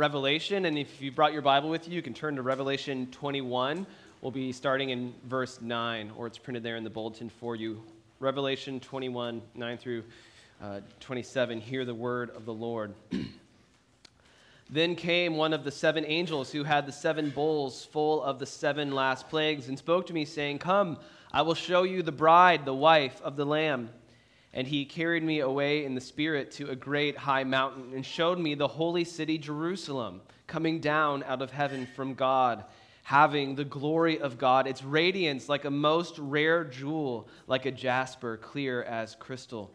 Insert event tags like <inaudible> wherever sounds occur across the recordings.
Revelation. And if you brought your Bible with you, you can turn to Revelation 21. We'll be starting in verse 9, or it's printed there in the bulletin for you. Revelation 21, 9 through uh, 27. Hear the word of the Lord. <clears throat> then came one of the seven angels who had the seven bowls full of the seven last plagues and spoke to me, saying, Come, I will show you the bride, the wife of the Lamb. And he carried me away in the Spirit to a great high mountain and showed me the holy city Jerusalem coming down out of heaven from God, having the glory of God, its radiance like a most rare jewel, like a jasper, clear as crystal.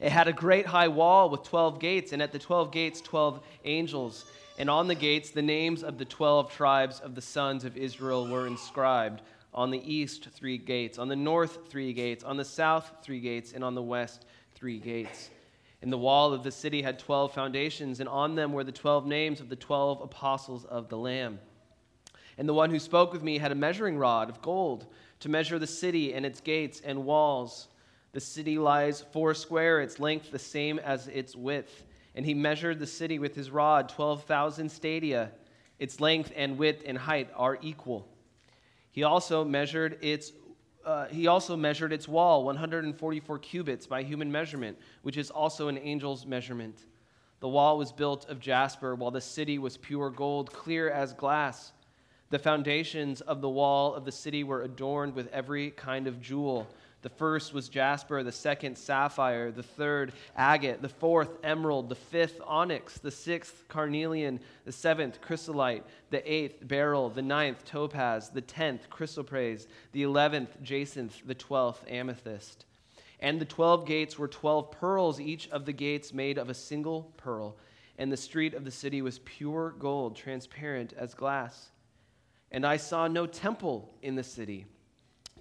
It had a great high wall with 12 gates, and at the 12 gates, 12 angels. And on the gates, the names of the 12 tribes of the sons of Israel were inscribed on the east, three gates. On the north, three gates. On the south, three gates. And on the west, three gates. And the wall of the city had 12 foundations, and on them were the 12 names of the 12 apostles of the Lamb. And the one who spoke with me had a measuring rod of gold to measure the city and its gates and walls. The city lies four square, its length the same as its width. And he measured the city with his rod, 12,000 stadia. Its length and width and height are equal. He also measured its uh, he also measured its wall 144 cubits by human measurement, which is also an angel's measurement. The wall was built of jasper, while the city was pure gold, clear as glass. The foundations of the wall of the city were adorned with every kind of jewel. The first was jasper, the second sapphire, the third agate, the fourth emerald, the fifth onyx, the sixth carnelian, the seventh chrysolite, the eighth beryl, the ninth topaz, the tenth chrysoprase, the eleventh jacinth, the twelfth amethyst. And the twelve gates were twelve pearls, each of the gates made of a single pearl. And the street of the city was pure gold, transparent as glass. And I saw no temple in the city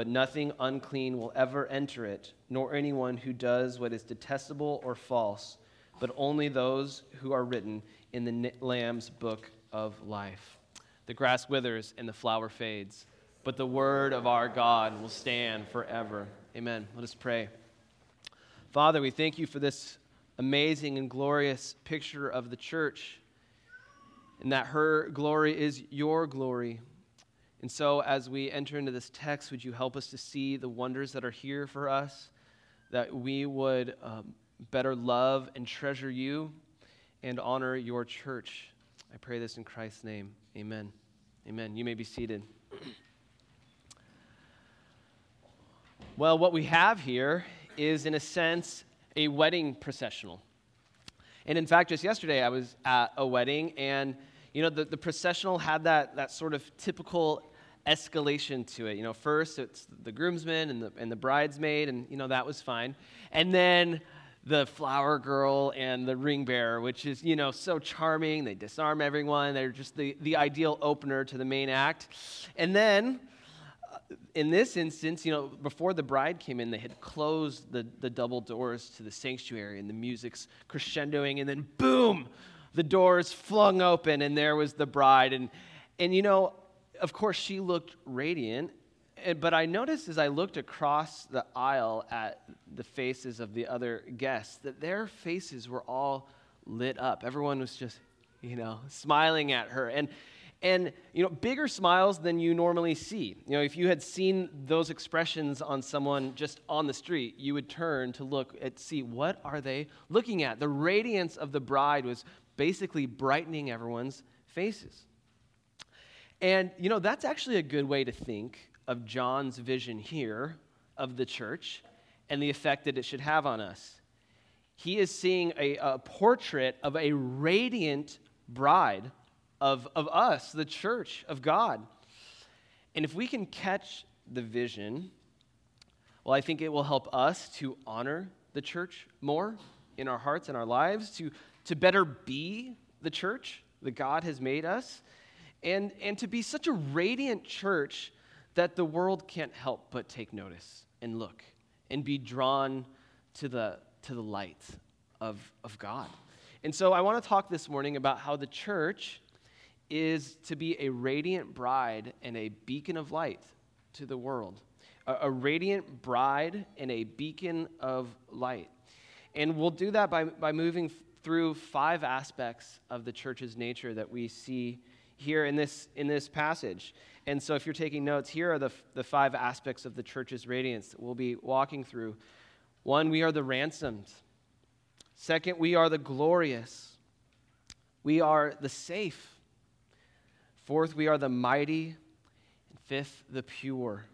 but nothing unclean will ever enter it, nor anyone who does what is detestable or false, but only those who are written in the Lamb's book of life. The grass withers and the flower fades, but the word of our God will stand forever. Amen. Let us pray. Father, we thank you for this amazing and glorious picture of the church, and that her glory is your glory. And so, as we enter into this text, would you help us to see the wonders that are here for us, that we would um, better love and treasure you and honor your church? I pray this in Christ's name. Amen. Amen. You may be seated. Well, what we have here is, in a sense, a wedding processional. And in fact, just yesterday I was at a wedding, and you know, the, the processional had that, that sort of typical escalation to it. You know, first it's the groomsmen and the, and the bridesmaid, and, you know, that was fine. And then the flower girl and the ring bearer, which is, you know, so charming. They disarm everyone. They're just the, the ideal opener to the main act. And then, uh, in this instance, you know, before the bride came in, they had closed the, the double doors to the sanctuary, and the music's crescendoing, and then boom, the doors flung open, and there was the bride. And, and you know, of course, she looked radiant. But I noticed as I looked across the aisle at the faces of the other guests that their faces were all lit up. Everyone was just, you know, smiling at her. And, and you know, bigger smiles than you normally see. You know, if you had seen those expressions on someone just on the street, you would turn to look at see what are they looking at. The radiance of the bride was basically brightening everyone's faces. And, you know, that's actually a good way to think of John's vision here of the church and the effect that it should have on us. He is seeing a, a portrait of a radiant bride of, of us, the church of God. And if we can catch the vision, well, I think it will help us to honor the church more in our hearts and our lives, to, to better be the church that God has made us, and, and to be such a radiant church that the world can't help but take notice and look and be drawn to the, to the light of, of God. And so I want to talk this morning about how the church is to be a radiant bride and a beacon of light to the world. A, a radiant bride and a beacon of light. And we'll do that by, by moving through five aspects of the church's nature that we see here in this, in this passage. And so, if you're taking notes, here are the, the five aspects of the church's radiance that we'll be walking through. One, we are the ransomed. Second, we are the glorious. We are the safe. Fourth, we are the mighty. And fifth, the pure.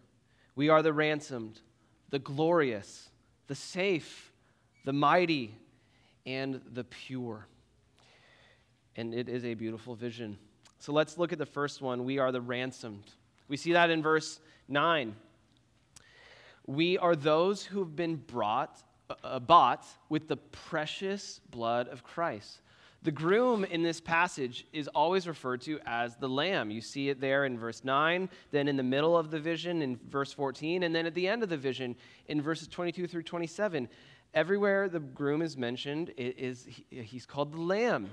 We are the ransomed, the glorious, the safe, the mighty, and the pure. And it is a beautiful vision. So let's look at the first one. We are the ransomed. We see that in verse 9. We are those who have been brought, uh, bought with the precious blood of Christ. The groom in this passage is always referred to as the lamb. You see it there in verse 9, then in the middle of the vision in verse 14, and then at the end of the vision in verses 22 through 27. Everywhere the groom is mentioned, it is, he's called the lamb.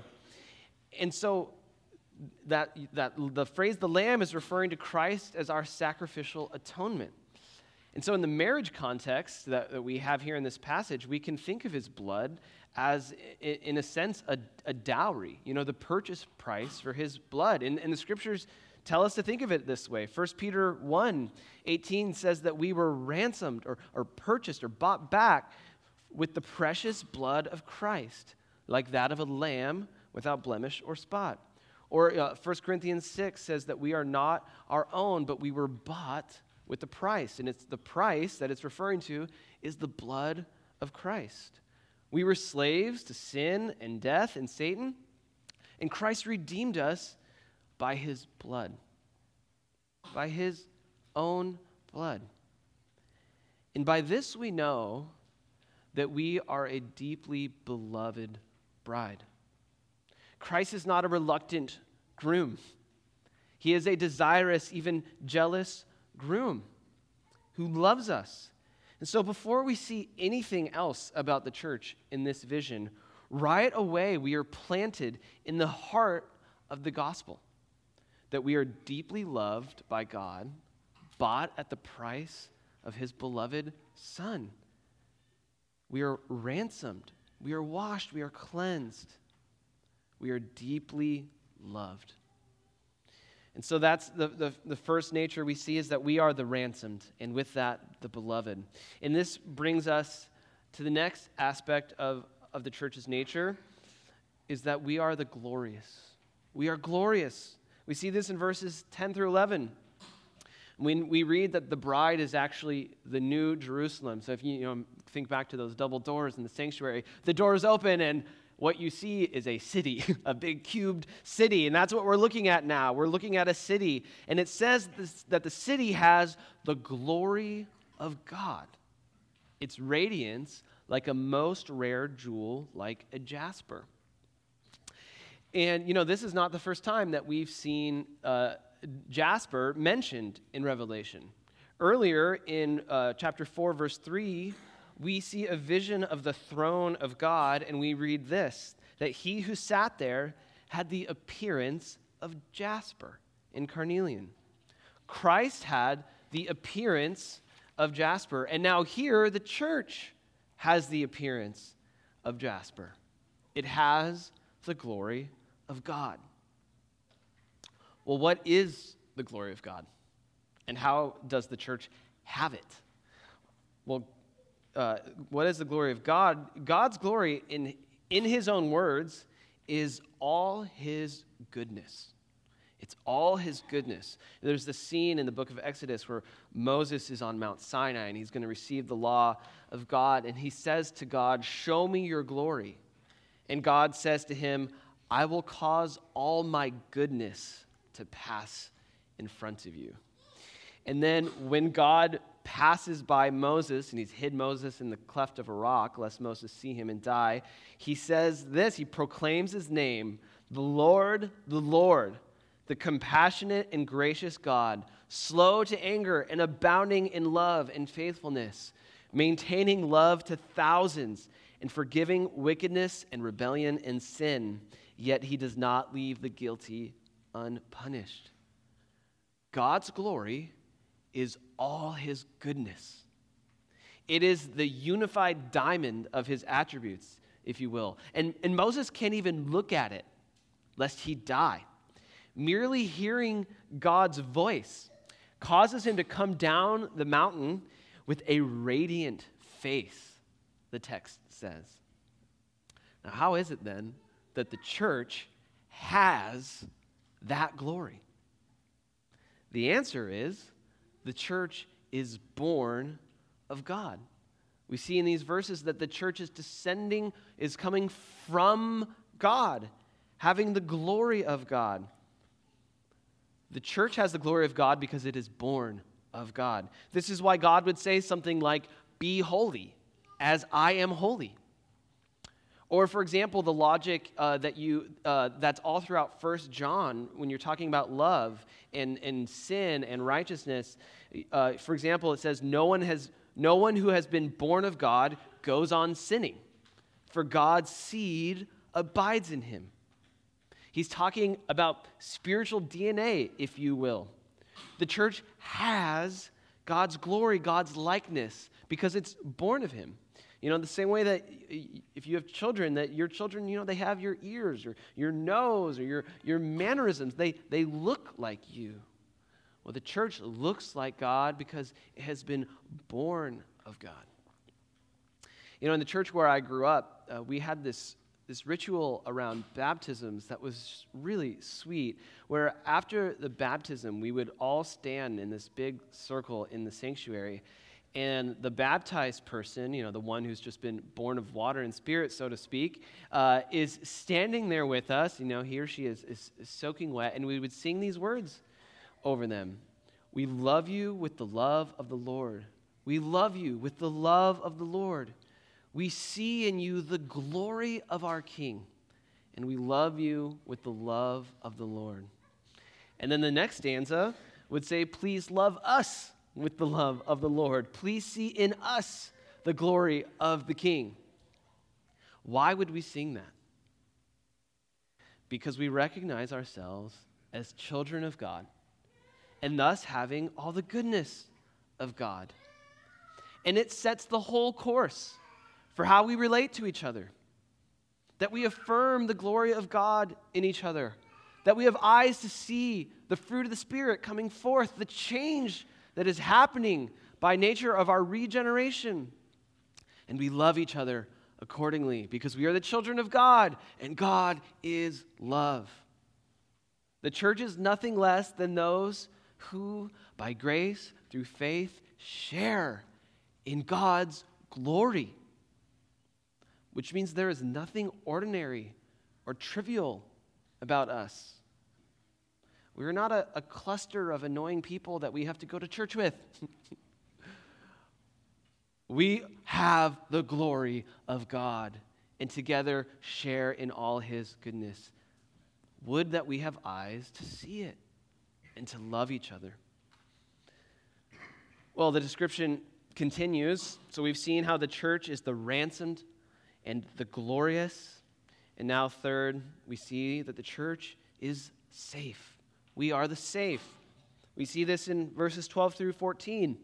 And so that, that the phrase the lamb is referring to Christ as our sacrificial atonement. And so, in the marriage context that, that we have here in this passage, we can think of his blood as, in a sense, a, a dowry, you know, the purchase price for his blood. And, and the scriptures tell us to think of it this way. 1 Peter 1 18 says that we were ransomed or, or purchased or bought back with the precious blood of Christ, like that of a lamb without blemish or spot. Or uh, 1 Corinthians 6 says that we are not our own, but we were bought with the price. And it's the price that it's referring to is the blood of Christ. We were slaves to sin and death and Satan, and Christ redeemed us by his blood, by his own blood. And by this we know that we are a deeply beloved bride. Christ is not a reluctant groom, he is a desirous, even jealous groom who loves us. And so, before we see anything else about the church in this vision, right away we are planted in the heart of the gospel that we are deeply loved by God, bought at the price of his beloved Son. We are ransomed, we are washed, we are cleansed. We are deeply loved. And so that's the, the, the, first nature we see is that we are the ransomed, and with that, the beloved. And this brings us to the next aspect of, of the church's nature is that we are the glorious. We are glorious. We see this in verses 10 through 11. When we read that the bride is actually the new Jerusalem. So if you, you know, think back to those double doors in the sanctuary, the doors open and what you see is a city, <laughs> a big cubed city. And that's what we're looking at now. We're looking at a city. And it says this, that the city has the glory of God, its radiance like a most rare jewel, like a jasper. And, you know, this is not the first time that we've seen uh, jasper mentioned in Revelation. Earlier in uh, chapter 4, verse 3, we see a vision of the throne of God, and we read this that he who sat there had the appearance of jasper in carnelian. Christ had the appearance of jasper, and now here the church has the appearance of jasper. It has the glory of God. Well, what is the glory of God? And how does the church have it? Well, uh, what is the glory of God? God's glory, in, in his own words, is all his goodness. It's all his goodness. There's the scene in the book of Exodus where Moses is on Mount Sinai and he's going to receive the law of God. And he says to God, Show me your glory. And God says to him, I will cause all my goodness to pass in front of you. And then when God passes by Moses, and he's hid Moses in the cleft of a rock, lest Moses see him and die, he says this he proclaims his name, the Lord, the Lord, the compassionate and gracious God, slow to anger and abounding in love and faithfulness, maintaining love to thousands and forgiving wickedness and rebellion and sin, yet he does not leave the guilty unpunished. God's glory is all his goodness. It is the unified diamond of his attributes, if you will. And, and Moses can't even look at it lest he die. Merely hearing God's voice causes him to come down the mountain with a radiant face, the text says. Now, how is it then that the church has that glory? The answer is the church is born of God. We see in these verses that the church is descending, is coming from God, having the glory of God. The church has the glory of God because it is born of God. This is why God would say something like, Be holy, as I am holy. Or, for example, the logic uh, that you, uh, that's all throughout First John when you're talking about love and, and sin and righteousness. Uh, for example, it says, no one, has, no one who has been born of God goes on sinning, for God's seed abides in him. He's talking about spiritual DNA, if you will. The church has God's glory, God's likeness, because it's born of Him. You know, the same way that if you have children, that your children, you know, they have your ears or your nose or your, your mannerisms. They, they look like you. Well, the church looks like God because it has been born of God. You know, in the church where I grew up, uh, we had this this ritual around baptisms that was really sweet, where after the baptism, we would all stand in this big circle in the sanctuary. And the baptized person, you know, the one who's just been born of water and spirit, so to speak, uh, is standing there with us. You know, he or she is, is, is soaking wet, and we would sing these words over them We love you with the love of the Lord. We love you with the love of the Lord. We see in you the glory of our King, and we love you with the love of the Lord. And then the next stanza would say, Please love us with the love of the Lord. Please see in us the glory of the King. Why would we sing that? Because we recognize ourselves as children of God and thus having all the goodness of God. And it sets the whole course for how we relate to each other, that we affirm the glory of God in each other, that we have eyes to see the fruit of the Spirit coming forth, the change that is happening by nature of our regeneration. And we love each other accordingly because we are the children of God and God is love. The church is nothing less than those who, by grace, through faith, share in God's glory which means there is nothing ordinary or trivial about us. We're not a, a cluster of annoying people that we have to go to church with. <laughs> we have the glory of God and together share in all his goodness. Would that we have eyes to see it and to love each other. Well, the description continues. So we've seen how the church is the ransomed and the glorious. And now, third, we see that the church is safe. We are the safe. We see this in verses 12 through 14,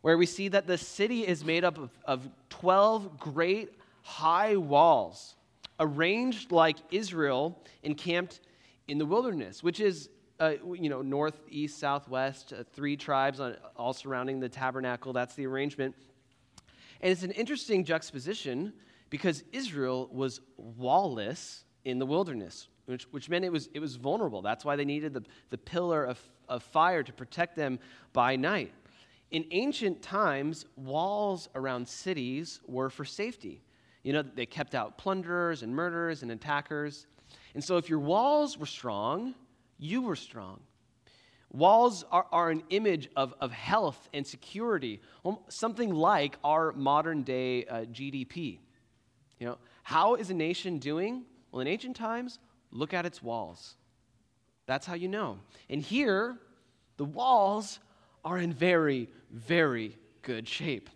where we see that the city is made up of, of 12 great high walls, arranged like Israel encamped in the wilderness, which is uh, you know, north, east, southwest, uh, three tribes on, all surrounding the tabernacle. That's the arrangement. And it's an interesting juxtaposition because Israel was wallless in the wilderness, which, which meant it was, it was vulnerable. That's why they needed the, the pillar of, of fire to protect them by night. In ancient times, walls around cities were for safety. You know, they kept out plunderers and murderers and attackers. And so, if your walls were strong, you were strong. Walls are, are an image of, of health and security, something like our modern day uh, GDP. You know, how is a nation doing? Well, in ancient times, look at its walls. That's how you know. And here, the walls are in very, very good shape.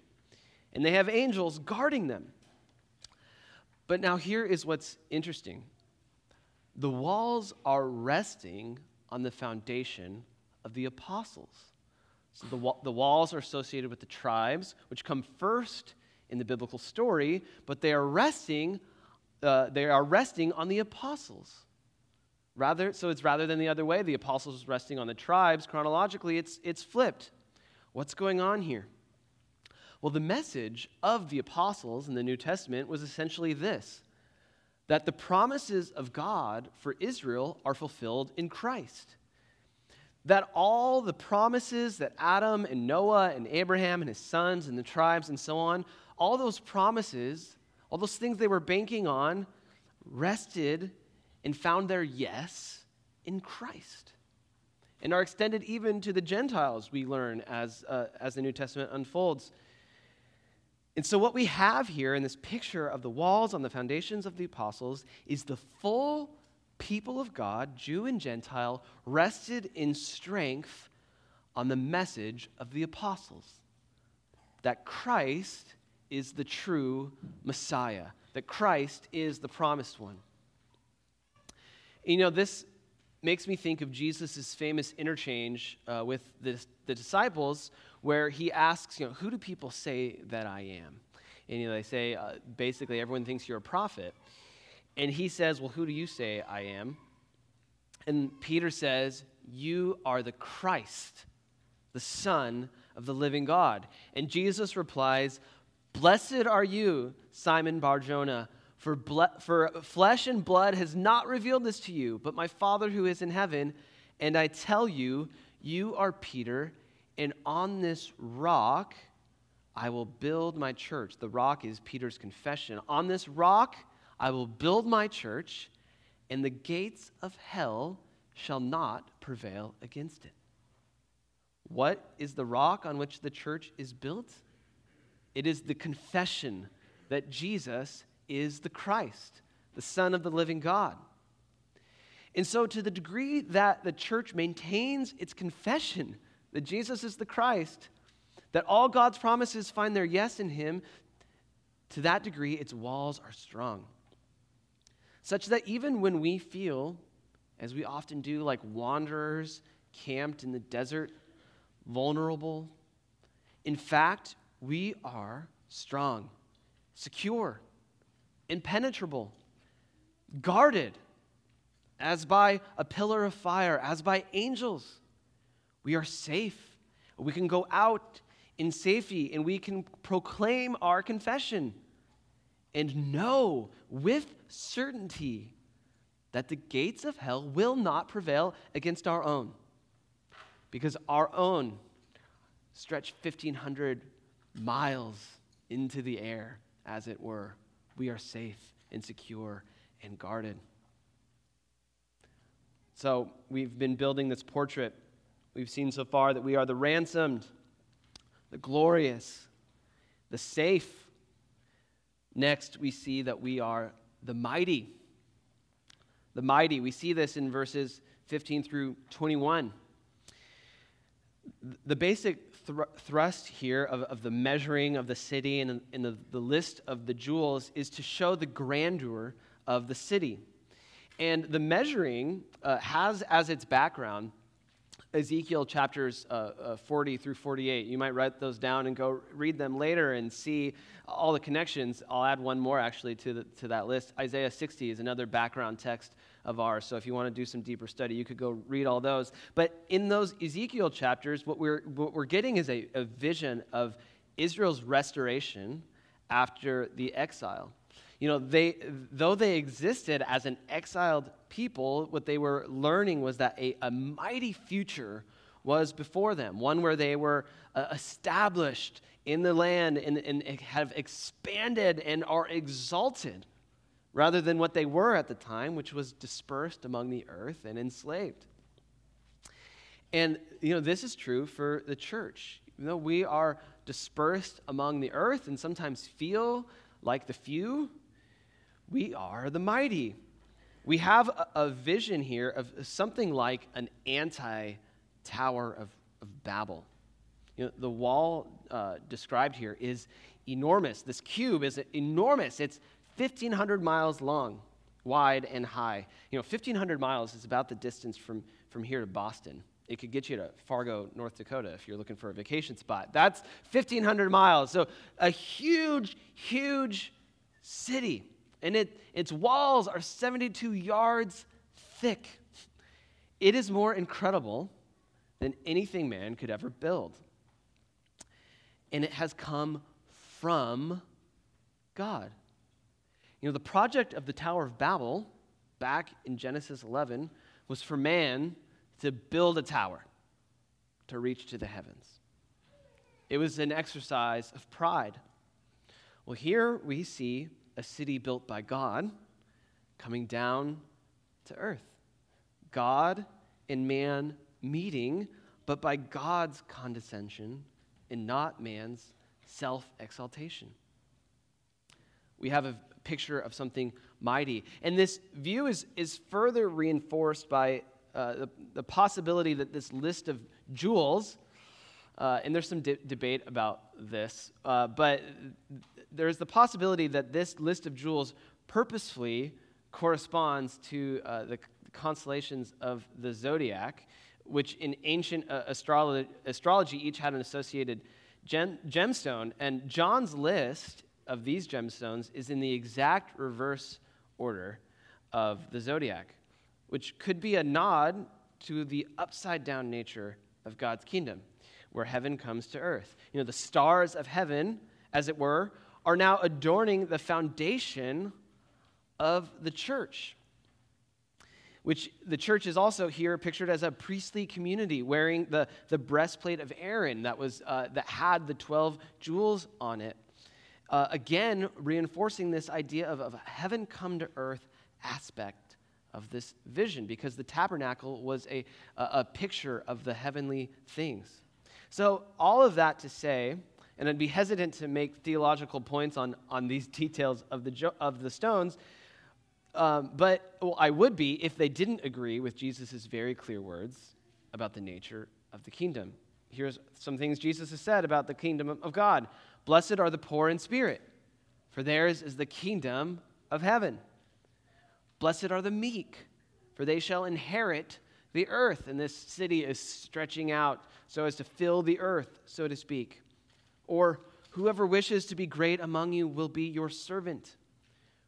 And they have angels guarding them. But now, here is what's interesting the walls are resting on the foundation of the apostles. So the, the walls are associated with the tribes, which come first in the biblical story, but they are resting, uh, they are resting on the apostles. Rather, so it's rather than the other way, the apostles resting on the tribes, chronologically, it's, it's flipped. What's going on here? Well, the message of the apostles in the New Testament was essentially this that the promises of God for Israel are fulfilled in Christ. That all the promises that Adam and Noah and Abraham and his sons and the tribes and so on, all those promises, all those things they were banking on, rested and found their yes in Christ. And are extended even to the Gentiles, we learn as, uh, as the New Testament unfolds. And so, what we have here in this picture of the walls on the foundations of the apostles is the full people of God, Jew and Gentile, rested in strength on the message of the apostles that Christ is the true Messiah, that Christ is the promised one. You know, this makes me think of Jesus' famous interchange uh, with the, the disciples where he asks, you know, who do people say that I am? And you know, they say, uh, basically, everyone thinks you're a prophet. And he says, well, who do you say I am? And Peter says, you are the Christ, the Son of the living God. And Jesus replies, Blessed are you, Simon Barjona, for, ble- for flesh and blood has not revealed this to you, but my Father who is in heaven. And I tell you, you are Peter, and on this rock I will build my church. The rock is Peter's confession. On this rock I will build my church, and the gates of hell shall not prevail against it. What is the rock on which the church is built? It is the confession that Jesus is the Christ, the Son of the living God. And so, to the degree that the church maintains its confession that Jesus is the Christ, that all God's promises find their yes in Him, to that degree, its walls are strong. Such that even when we feel, as we often do, like wanderers camped in the desert, vulnerable, in fact, we are strong, secure, impenetrable, guarded as by a pillar of fire, as by angels. We are safe. We can go out in safety and we can proclaim our confession and know with certainty that the gates of hell will not prevail against our own. Because our own stretch 1,500 miles into the air, as it were we are safe and secure and guarded. So, we've been building this portrait. We've seen so far that we are the ransomed, the glorious, the safe. Next, we see that we are the mighty. The mighty. We see this in verses 15 through 21. The basic thr- thrust here of, of the measuring of the city and, and the, the list of the jewels is to show the grandeur of the city. And the measuring uh, has as its background Ezekiel chapters uh, uh, 40 through 48. You might write those down and go read them later and see all the connections. I'll add one more actually to, the, to that list. Isaiah 60 is another background text of ours. So if you want to do some deeper study, you could go read all those. But in those Ezekiel chapters, what we're, what we're getting is a, a vision of Israel's restoration after the exile. You know, they, though they existed as an exiled people, what they were learning was that a, a mighty future was before them, one where they were uh, established in the land and, and have expanded and are exalted rather than what they were at the time, which was dispersed among the earth and enslaved. And, you know, this is true for the church. Even though we are dispersed among the earth and sometimes feel like the few, we are the mighty. we have a, a vision here of something like an anti Tower of, of Babel. You know, the wall uh, described here is enormous. This cube is enormous. It's 1,500 miles long, wide, and high. You know, 1,500 miles is about the distance from, from here to Boston. It could get you to Fargo, North Dakota, if you're looking for a vacation spot. That's 1,500 miles. So, a huge, huge city. And it, its walls are 72 yards thick. It is more incredible than anything man could ever build. And it has come from God. You know, the project of the Tower of Babel back in Genesis 11 was for man to build a tower to reach to the heavens. It was an exercise of pride. Well, here we see a city built by God coming down to earth. God and man meeting, but by God's condescension and not man's self exaltation. We have a picture of something mighty. And this view is, is further reinforced by uh, the, the, possibility that this list of jewels, uh, and there's some de- debate about this, uh, but there's the possibility that this list of jewels purposefully corresponds to uh, the constellations of the zodiac, which in ancient uh, astrology, astrology each had an associated gem- gemstone. And John's list of these gemstones is in the exact reverse order of the zodiac, which could be a nod to the upside down nature of God's kingdom, where heaven comes to earth. You know, the stars of heaven, as it were, are now adorning the foundation of the church which the church is also here pictured as a priestly community wearing the, the breastplate of Aaron that, was, uh, that had the 12 jewels on it. Uh, again, reinforcing this idea of, of a heaven come to earth aspect of this vision, because the tabernacle was a, a, a picture of the heavenly things. So, all of that to say, and I'd be hesitant to make theological points on, on these details of the, of the stones, um, but well, I would be if they didn't agree with Jesus' very clear words about the nature of the kingdom. Here's some things Jesus has said about the kingdom of God Blessed are the poor in spirit, for theirs is the kingdom of heaven. Blessed are the meek, for they shall inherit the earth. And this city is stretching out so as to fill the earth, so to speak. Or, whoever wishes to be great among you will be your servant.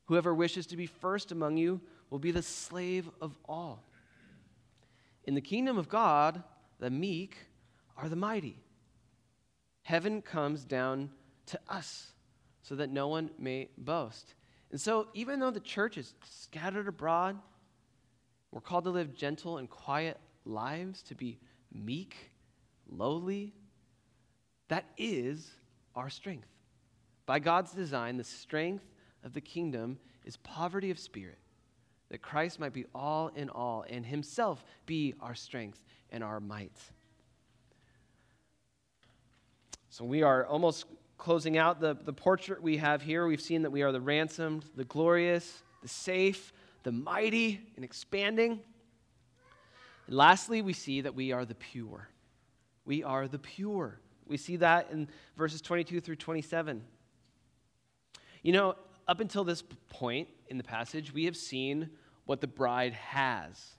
Whoever wishes to be first among you will be the slave of all. In the kingdom of God, the meek are the mighty. Heaven comes down to us so that no one may boast. And so, even though the church is scattered abroad, we're called to live gentle and quiet lives, to be meek, lowly. That is our strength. By God's design, the strength of the kingdom is poverty of spirit, that Christ might be all in all and himself be our strength and our might. So we are almost closing out the, the portrait we have here. We've seen that we are the ransomed, the glorious, the safe, the mighty, and expanding. And lastly, we see that we are the pure. We are the pure. We see that in verses 22 through 27. You know, up until this point in the passage, we have seen what the bride has.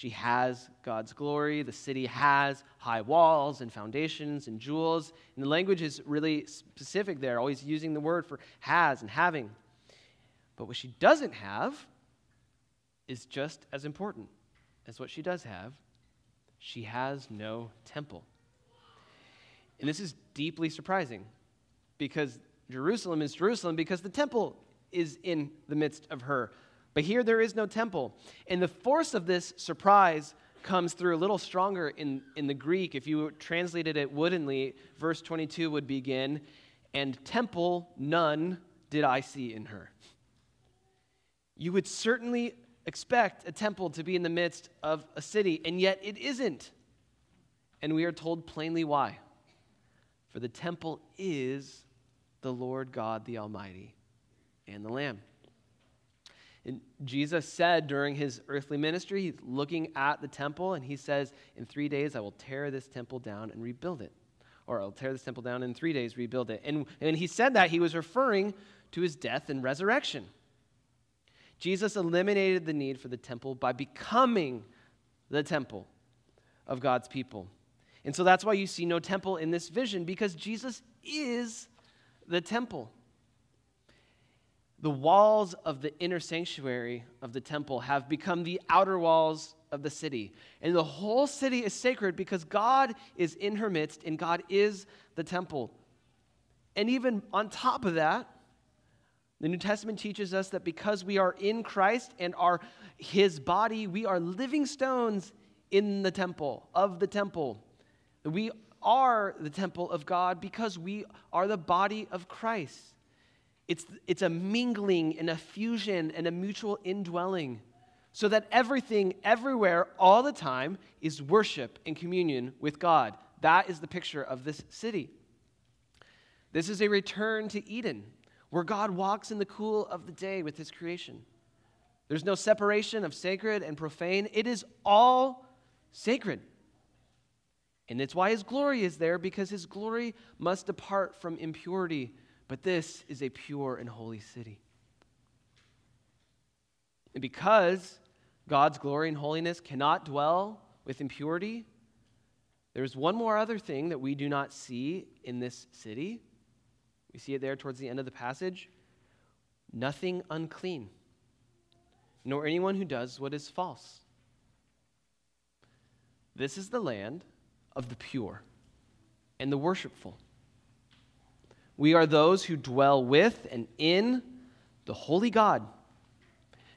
She has God's glory. The city has high walls and foundations and jewels. And the language is really specific there, always using the word for has and having. But what she doesn't have is just as important as what she does have. She has no temple. And this is deeply surprising because Jerusalem is Jerusalem because the temple is in the midst of her. But here there is no temple. And the force of this surprise comes through a little stronger in, in the Greek. If you translated it woodenly, verse 22 would begin, and temple none did I see in her. You would certainly expect a temple to be in the midst of a city, and yet it isn't. And we are told plainly why. For the temple is the Lord God the Almighty and the Lamb. And Jesus said during his earthly ministry, he's looking at the temple and he says, In three days I will tear this temple down and rebuild it. Or I'll tear this temple down in three days, rebuild it. And, and he said that he was referring to his death and resurrection. Jesus eliminated the need for the temple by becoming the temple of God's people. And so that's why you see no temple in this vision, because Jesus is the temple. The walls of the inner sanctuary of the temple have become the outer walls of the city. And the whole city is sacred because God is in her midst and God is the temple. And even on top of that, the New Testament teaches us that because we are in Christ and are his body, we are living stones in the temple, of the temple. We are the temple of God because we are the body of Christ. It's, it's a mingling and a fusion and a mutual indwelling so that everything, everywhere, all the time is worship and communion with God. That is the picture of this city. This is a return to Eden, where God walks in the cool of the day with his creation. There's no separation of sacred and profane, it is all sacred. And it's why his glory is there, because his glory must depart from impurity. But this is a pure and holy city. And because God's glory and holiness cannot dwell with impurity, there's one more other thing that we do not see in this city. We see it there towards the end of the passage. Nothing unclean, nor anyone who does what is false. This is the land of the pure and the worshipful. We are those who dwell with and in the holy God.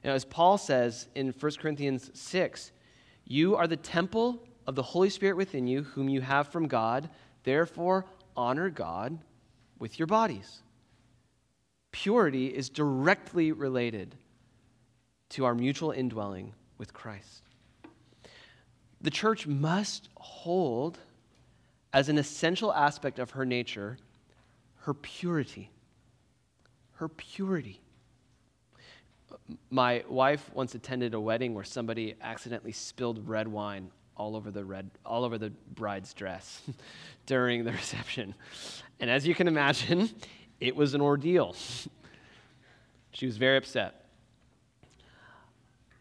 Now, as Paul says in 1 Corinthians 6, you are the temple of the Holy Spirit within you, whom you have from God. Therefore, honor God with your bodies. Purity is directly related to our mutual indwelling with Christ the church must hold as an essential aspect of her nature her purity. Her purity. My wife once attended a wedding where somebody accidentally spilled red wine all over the red all over the bride's dress <laughs> during the reception. And as you can imagine, <laughs> it was an ordeal. <laughs> she was very upset.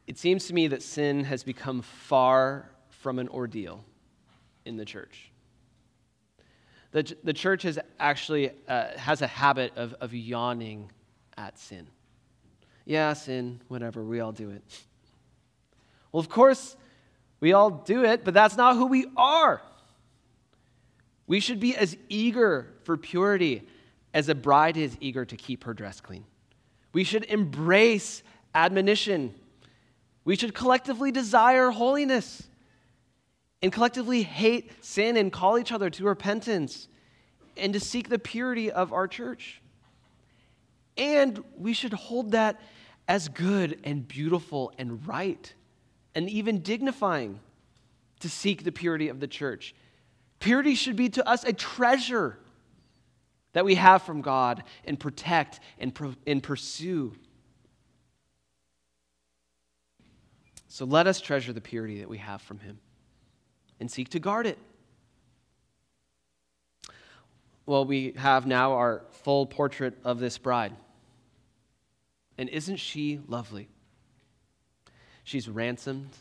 It seems to me that sin has become far from an ordeal in the church. The, the church has actually uh, has a habit of, of yawning at sin. Yeah, sin, whatever, we all do it. Well, of course, we all do it, but that's not who we are. We should be as eager for purity as a bride is eager to keep her dress clean. We should embrace admonition. We should collectively desire holiness and collectively hate sin and call each other to repentance and to seek the purity of our church. And we should hold that as good and beautiful and right and even dignifying to seek the purity of the church. Purity should be to us a treasure that we have from God and protect and, and pursue. So let us treasure the purity that we have from Him and seek to guard it. Well, we have now our full portrait of this bride. And isn't she lovely? She's ransomed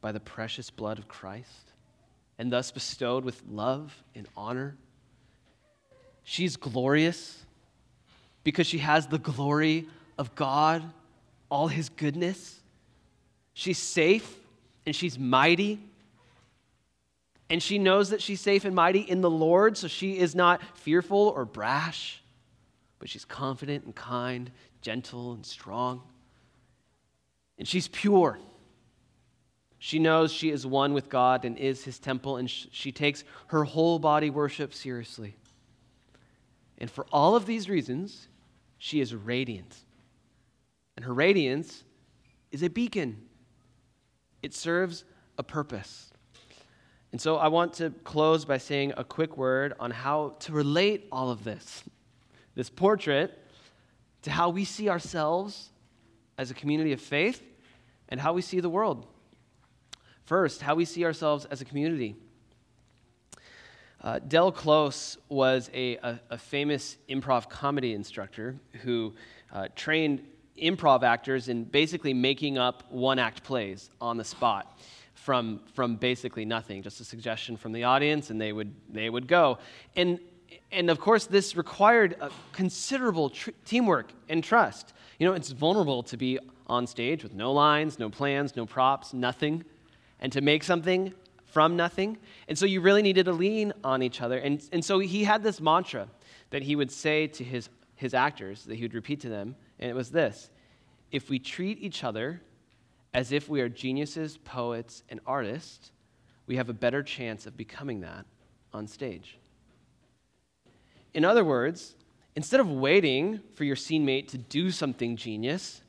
by the precious blood of Christ and thus bestowed with love and honor. She's glorious because she has the glory of God, all his goodness. She's safe and she's mighty and she knows that she's safe and mighty in the Lord, so she is not fearful or brash, but she's confident and kind, gentle and strong. And she's pure. She knows she is one with God and is his temple, and she takes her whole body worship seriously. And for all of these reasons, she is radiant. And her radiance is a beacon, it serves a purpose. And so I want to close by saying a quick word on how to relate all of this, this portrait, to how we see ourselves as a community of faith and how we see the world. First, how we see ourselves as a community. Uh, Del Close was a, a, a, famous improv comedy instructor who uh, trained improv actors in basically making up one act plays on the spot from, from basically nothing, just a suggestion from the audience, and they would, they would go. And, and of course, this required considerable tr- teamwork and trust. You know, it's vulnerable to be on stage with no lines, no plans, no props, nothing, and to make something from nothing. And so you really needed to lean on each other. And, and so he had this mantra that he would say to his, his actors, that he would repeat to them, and it was this If we treat each other as if we are geniuses, poets, and artists, we have a better chance of becoming that on stage. In other words, instead of waiting for your scene mate to do something genius,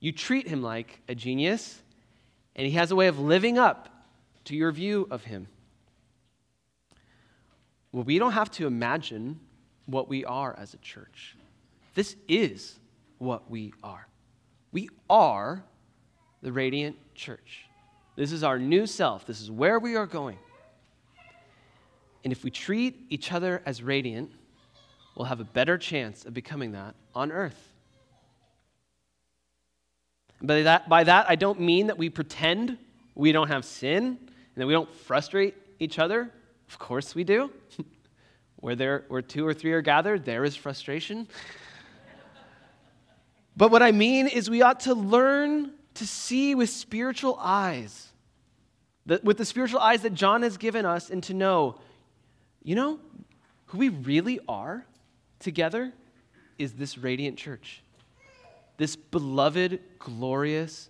you treat him like a genius, and he has a way of living up to your view of him. Well, we don't have to imagine what we are as a church. This is what we are. We are the Radiant Church. This is our new self. This is where we are going. And if we treat each other as radiant, we'll have a better chance of becoming that on earth. By that, by that, I don't mean that we pretend we don't have sin and that we don't frustrate each other. Of course we do. <laughs> where, there, where two or three are gathered, there is frustration. <laughs> but what I mean is we ought to learn to see with spiritual eyes, with the spiritual eyes that John has given us, and to know, you know, who we really are together is this radiant church this beloved, glorious,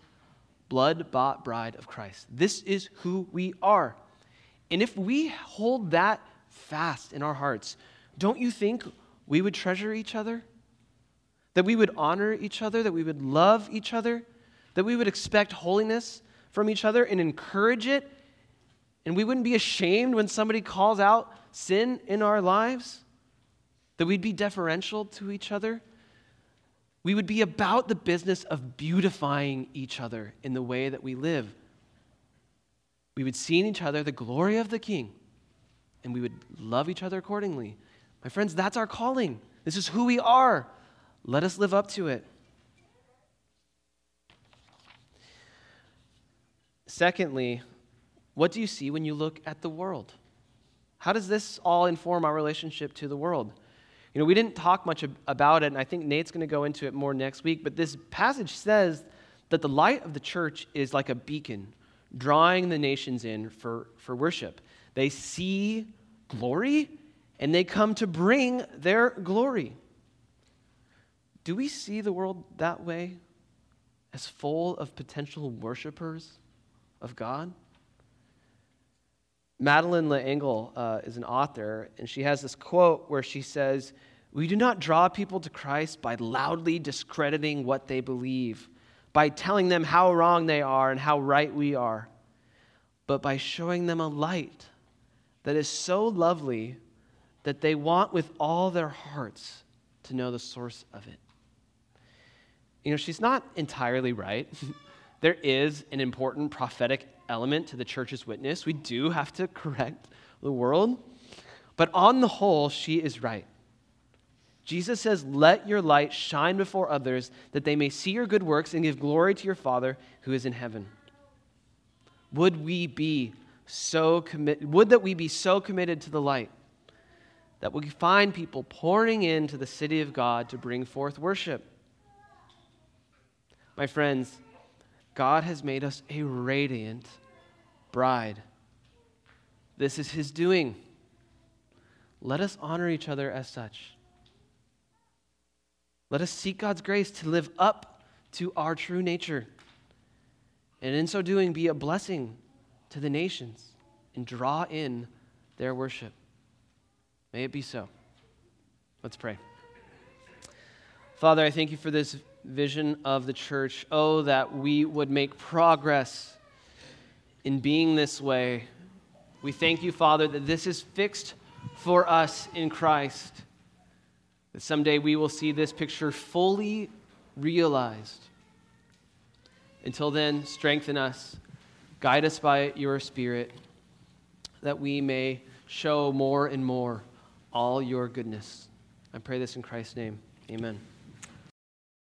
blood bought bride of Christ. This is who we are. And if we hold that fast in our hearts, don't you think we would treasure each other? That we would honor each other, that we would love each other, that we would expect holiness from each other and encourage it, and we wouldn't be ashamed when somebody calls out sin in our lives, that we'd be deferential to each other we would be about the business of beautifying each other in the way that we live. We would see in each other the glory of the King, and we would love each other accordingly. My friends, that's our calling. This is who we are. Let us live up to it. Secondly, what do you see when you look at the world? How does this all inform our relationship to the world? You know, we didn't talk much about it, and I think Nate's going to go into it more next week, but this passage says that the light of the church is like a beacon, drawing the nations in for, for worship. They see glory, and they come to bring their glory. Do we see the world that way? As full of potential worshipers of God? Madeleine L'Engle uh, is an author, and she has this quote where she says, We do not draw people to Christ by loudly discrediting what they believe, by telling them how wrong they are and how right we are, but by showing them a light that is so lovely that they want with all their hearts to know the source of it. You know, she's not entirely right. <laughs> there is an important prophetic element to the church's witness. We do have to correct the world. But on the whole, she is right. Jesus says, Let your light shine before others, that they may see your good works and give glory to your Father who is in heaven. Would we be so committed, would that we be so committed to the light that we find people pouring into the city of God to bring forth worship. My friends, God has made us a radiant bride. This is his doing. Let us honor each other as such. Let us seek God's grace to live up to our true nature. And in so doing, be a blessing to the nations and draw in their worship. May it be so. Let's pray. Father, I thank you for this vision of the church. Oh, that we would make progress in being this way. We thank you, Father, that this is fixed for us in Christ. That someday we will see this picture fully realized. Until then, strengthen us, guide us by your Spirit, that we may show more and more all your goodness. I pray this in Christ's name. Amen.